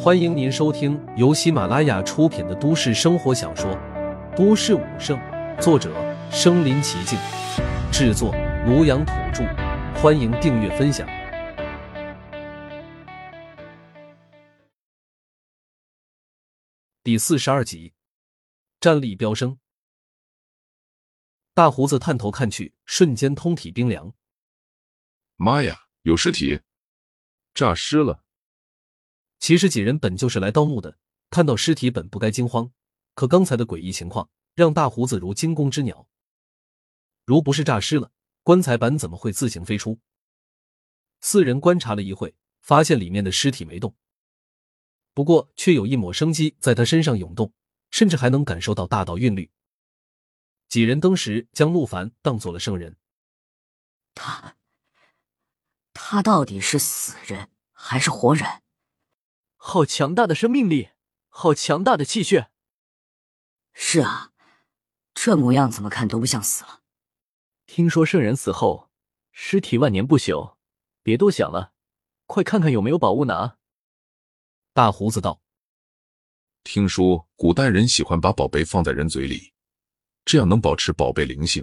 欢迎您收听由喜马拉雅出品的都市生活小说《都市武圣》，作者：身临其境，制作：庐阳土著。欢迎订阅分享。第四十二集，战力飙升。大胡子探头看去，瞬间通体冰凉。妈呀，有尸体！诈尸了。其实几人本就是来盗墓的，看到尸体本不该惊慌，可刚才的诡异情况让大胡子如惊弓之鸟。如不是诈尸了，棺材板怎么会自行飞出？四人观察了一会，发现里面的尸体没动，不过却有一抹生机在他身上涌动，甚至还能感受到大道韵律。几人登时将陆凡当做了圣人。他，他到底是死人还是活人？好强大的生命力，好强大的气血。是啊，这模样怎么看都不像死了。听说圣人死后，尸体万年不朽。别多想了，快看看有没有宝物拿。大胡子道：“听说古代人喜欢把宝贝放在人嘴里，这样能保持宝贝灵性。”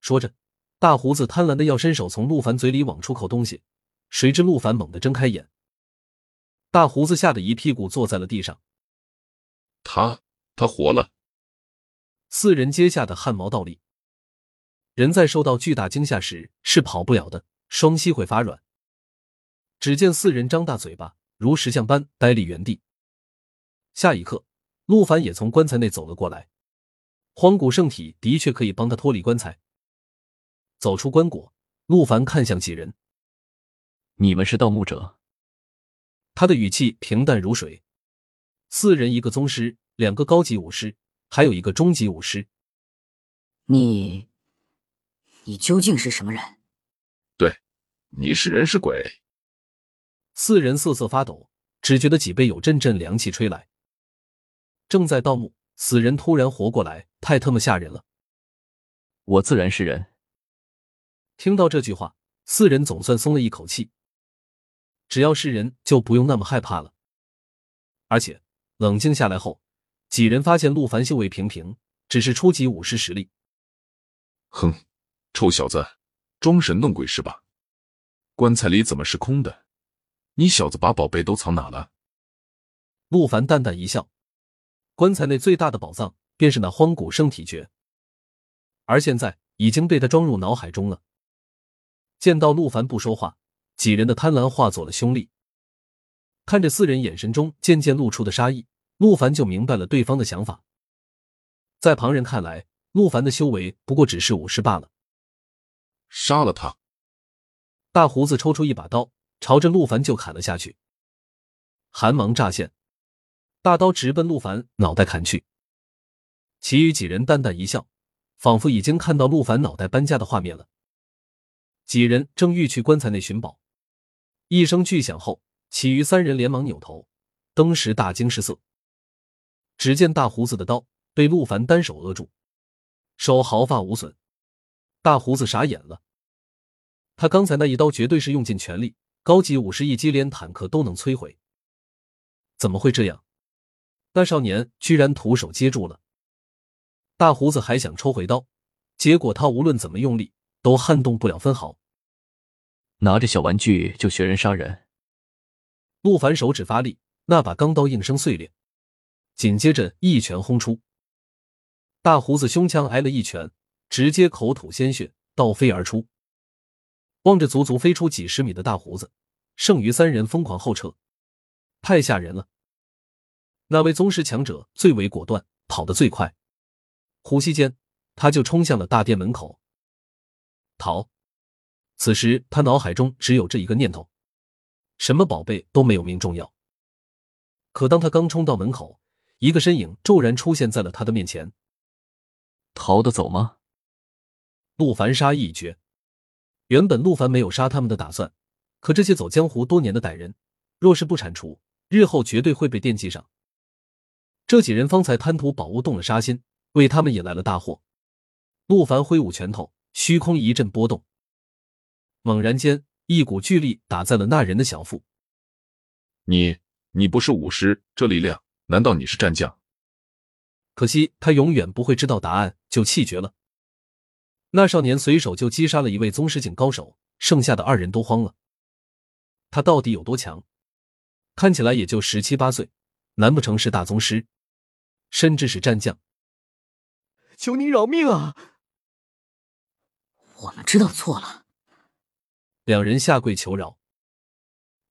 说着，大胡子贪婪的要伸手从陆凡嘴里往出口东西，谁知陆凡猛地睁开眼。大胡子吓得一屁股坐在了地上。他他活了！四人皆吓得汗毛倒立。人在受到巨大惊吓时是跑不了的，双膝会发软。只见四人张大嘴巴，如石像般呆立原地。下一刻，陆凡也从棺材内走了过来。荒古圣体的确可以帮他脱离棺材。走出棺椁，陆凡看向几人：“你们是盗墓者？”他的语气平淡如水。四人，一个宗师，两个高级武师，还有一个中级武师。你，你究竟是什么人？对，你是人是鬼？四人瑟瑟发抖，只觉得脊背有阵阵凉气吹来。正在盗墓，死人突然活过来，太他妈吓人了。我自然是人。听到这句话，四人总算松了一口气。只要是人，就不用那么害怕了。而且冷静下来后，几人发现陆凡修为平平，只是初级武士实力。哼，臭小子，装神弄鬼是吧？棺材里怎么是空的？你小子把宝贝都藏哪了？陆凡淡淡一笑，棺材内最大的宝藏便是那荒古圣体诀，而现在已经被他装入脑海中了。见到陆凡不说话。几人的贪婪化作了凶戾，看着四人眼神中渐渐露出的杀意，陆凡就明白了对方的想法。在旁人看来，陆凡的修为不过只是武士罢了。杀了他！大胡子抽出一把刀，朝着陆凡就砍了下去。寒芒乍现，大刀直奔陆凡脑袋砍去。其余几人淡淡一笑，仿佛已经看到陆凡脑袋搬家的画面了。几人正欲去棺材内寻宝。一声巨响后，其余三人连忙扭头，登时大惊失色。只见大胡子的刀被陆凡单手扼住，手毫发无损。大胡子傻眼了，他刚才那一刀绝对是用尽全力，高级武士一击连坦克都能摧毁。怎么会这样？那少年居然徒手接住了。大胡子还想抽回刀，结果他无论怎么用力，都撼动不了分毫。拿着小玩具就学人杀人，陆凡手指发力，那把钢刀应声碎裂，紧接着一拳轰出，大胡子胸腔挨了一拳，直接口吐鲜血，倒飞而出。望着足足飞出几十米的大胡子，剩余三人疯狂后撤，太吓人了。那位宗师强者最为果断，跑得最快，呼吸间他就冲向了大殿门口，逃。此时他脑海中只有这一个念头，什么宝贝都没有命重要。可当他刚冲到门口，一个身影骤然出现在了他的面前。逃得走吗？陆凡杀意已决。原本陆凡没有杀他们的打算，可这些走江湖多年的歹人，若是不铲除，日后绝对会被惦记上。这几人方才贪图宝物动了杀心，为他们引来了大祸。陆凡挥舞拳头，虚空一阵波动。猛然间，一股巨力打在了那人的小腹。你你不是武师，这力量，难道你是战将？可惜他永远不会知道答案，就气绝了。那少年随手就击杀了一位宗师境高手，剩下的二人都慌了。他到底有多强？看起来也就十七八岁，难不成是大宗师，甚至是战将？求您饶命啊！我们知道错了。两人下跪求饶。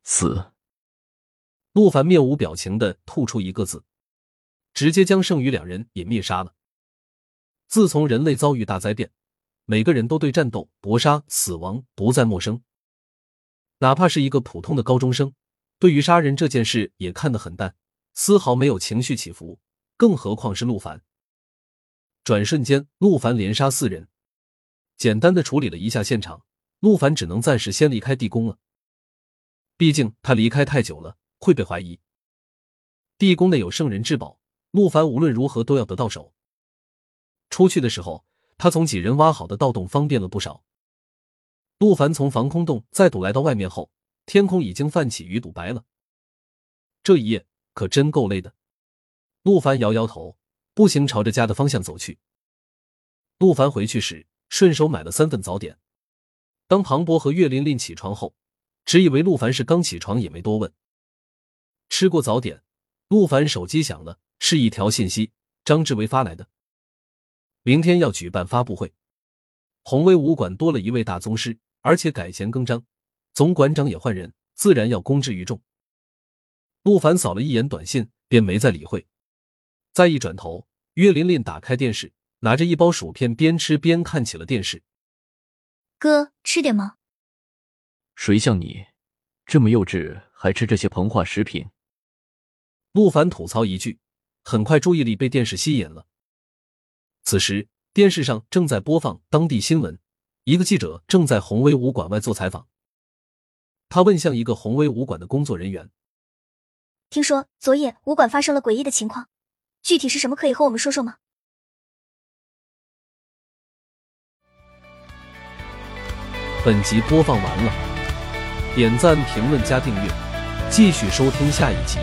死。陆凡面无表情的吐出一个字，直接将剩余两人也灭杀了。自从人类遭遇大灾变。每个人都对战斗、搏杀、死亡不再陌生，哪怕是一个普通的高中生，对于杀人这件事也看得很淡，丝毫没有情绪起伏。更何况是陆凡。转瞬间，陆凡连杀四人，简单的处理了一下现场，陆凡只能暂时先离开地宫了。毕竟他离开太久了，会被怀疑。地宫内有圣人至宝，陆凡无论如何都要得到手。出去的时候。他从几人挖好的盗洞方便了不少。陆凡从防空洞再度来到外面后，天空已经泛起鱼肚白了。这一夜可真够累的。陆凡摇摇头，步行朝着家的方向走去。陆凡回去时顺手买了三份早点。当庞博和岳琳琳起床后，只以为陆凡是刚起床，也没多问。吃过早点，陆凡手机响了，是一条信息，张志伟发来的。明天要举办发布会，宏威武馆多了一位大宗师，而且改弦更张，总馆长也换人，自然要公之于众。陆凡扫了一眼短信，便没再理会。再一转头，岳琳琳打开电视，拿着一包薯片，边吃边看起了电视。哥，吃点吗？谁像你这么幼稚，还吃这些膨化食品？陆凡吐槽一句，很快注意力被电视吸引了。此时，电视上正在播放当地新闻，一个记者正在宏威武馆外做采访。他问向一个宏威武馆的工作人员：“听说昨夜武馆发生了诡异的情况，具体是什么？可以和我们说说吗？”本集播放完了，点赞、评论、加订阅，继续收听下一集。